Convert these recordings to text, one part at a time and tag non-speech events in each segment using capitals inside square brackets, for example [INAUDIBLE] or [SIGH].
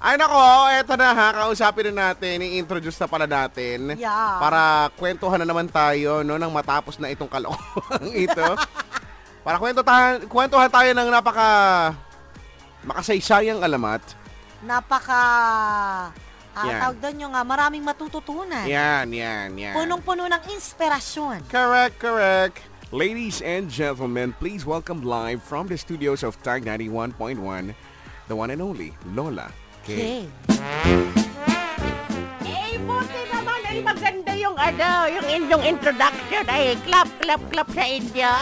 Ay nako, eto na ha, kausapin na natin, i-introduce na pala natin. Yeah. Para kwentuhan na naman tayo, no, nang matapos na itong kalokohan [LAUGHS] ito. para kwentuhan, kwentuhan tayo ng napaka makasaysayang alamat. Napaka... Ah, Yan. tawag doon yung ah, maraming matututunan. Yan, yan, yan. Punong-puno ng inspirasyon. Correct, correct. Ladies and gentlemen, please welcome live from the studios of Tag 91.1, the one and only Lola. Okay. Eh, buti naman ay maganda yung ano, yung inyong introduction ay clap, clap, clap sa inyo.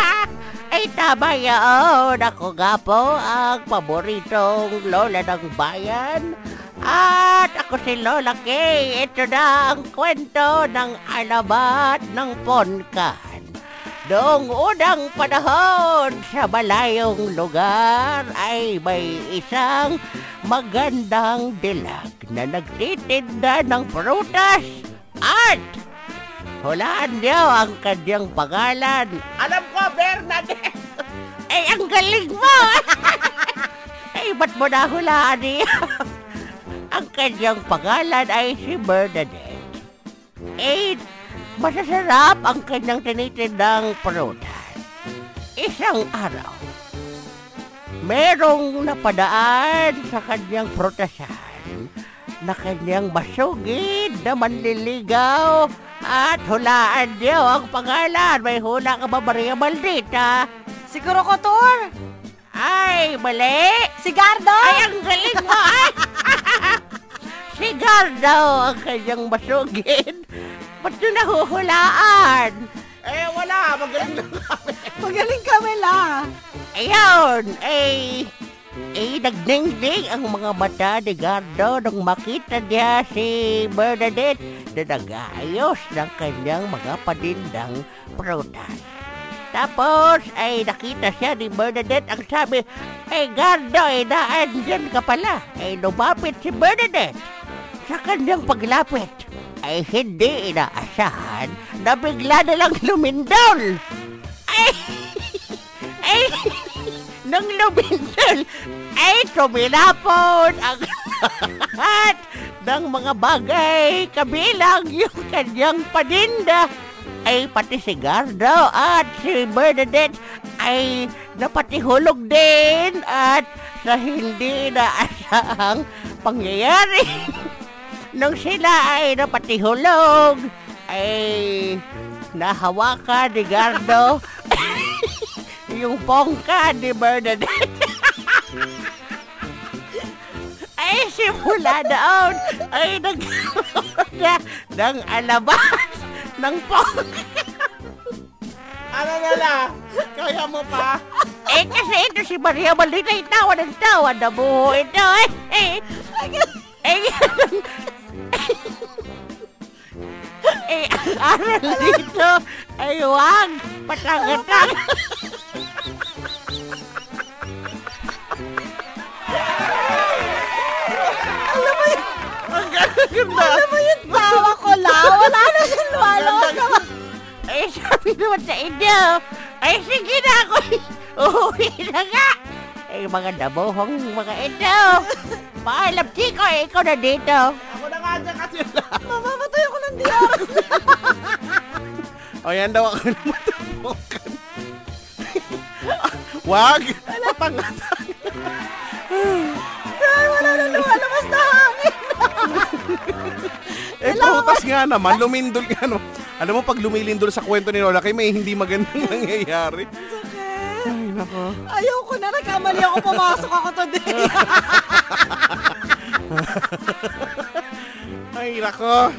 [LAUGHS] ay tama yun. Ako nga po ang paboritong lola ng bayan. At ako si Lola Kay. Ito na ang kwento ng alamat ng Ponkan. Noong unang panahon sa malayong lugar ay may isang magandang dilag na nagtitinda ng prutas at hulaan niyo ang kanyang pangalan. Alam ko, Bernadette! Ay, [LAUGHS] ang galing mo! Ay, [LAUGHS] ba't mo nahulaan niya? [LAUGHS] ang kanyang pangalan ay si Bernadette. Eh, masasarap ang kanyang tinitindang prutas. Isang araw, merong napadaan sa kanyang prutasan na kanyang masugid na manliligaw at hulaan niyo ang pangalan. May hula ka ba, Maria Maldita? Siguro ko, Tor. Ay, mali! Si Gardo. Ay, ang galing mo! Ay! [LAUGHS] si Gardo ang kanyang masugid. Ba't nyo nahuhulaan? Eh, wala. Magaling lang kami. [LAUGHS] Magaling kami la. Ayun, eh... Eh, nagningning ang mga mata ni Gardo nung makita niya si Bernadette na nag-aayos ng kanyang mga panindang prutas. Tapos ay nakita siya ni Bernadette ang sabi, Eh Gardo, eh naandyan ka pala. Eh lumapit si Bernadette. Sa kanyang paglapit, ay hindi inaasahan na bigla na lang lumindol. Ay, ay, nang lumindol, ay suminapon ang lahat ng mga bagay kabilang yung kanyang paninda ay pati si Gardo at si Bernadette ay napatihulog din at sa hindi naasahang pangyayari nung sila ay napatihulog ay nahawakan ni Gardo [LAUGHS] yung pongka ni Bernadette [LAUGHS] ay simula doon ay nagkaroon na ng alabas ng pongka Ano na la? Kaya mo pa? Eh, kasi ito si Maria Malita, ay tawa ng tawa na buho ito. Eh, eh, eh, eh, ang aral dito ay huwag patangatang. Ganda! Alam mo yung tawa ko la. Wala na siyang luwalo. Eh, sabi naman sa inyo, ay sige na ako, uuwi na nga. Eh, mga dabuhong mga ito. Paalam, Chico, eh, ikaw na dito. Ako Mamamatay ako ng diyaras. [LAUGHS] O yan daw ako na matubukan. [LAUGHS] Wag! Patangatan. Ay, wala na lumalabas na hangin. [LAUGHS] Eh, prutas nga naman, lumindol nga no. Alam mo, pag lumilindol sa kwento ni Lola, kay may hindi magandang nangyayari. Ay, nako. Ayaw ko na. Nagkamali ako. Pumasok ako today. Ay, nako.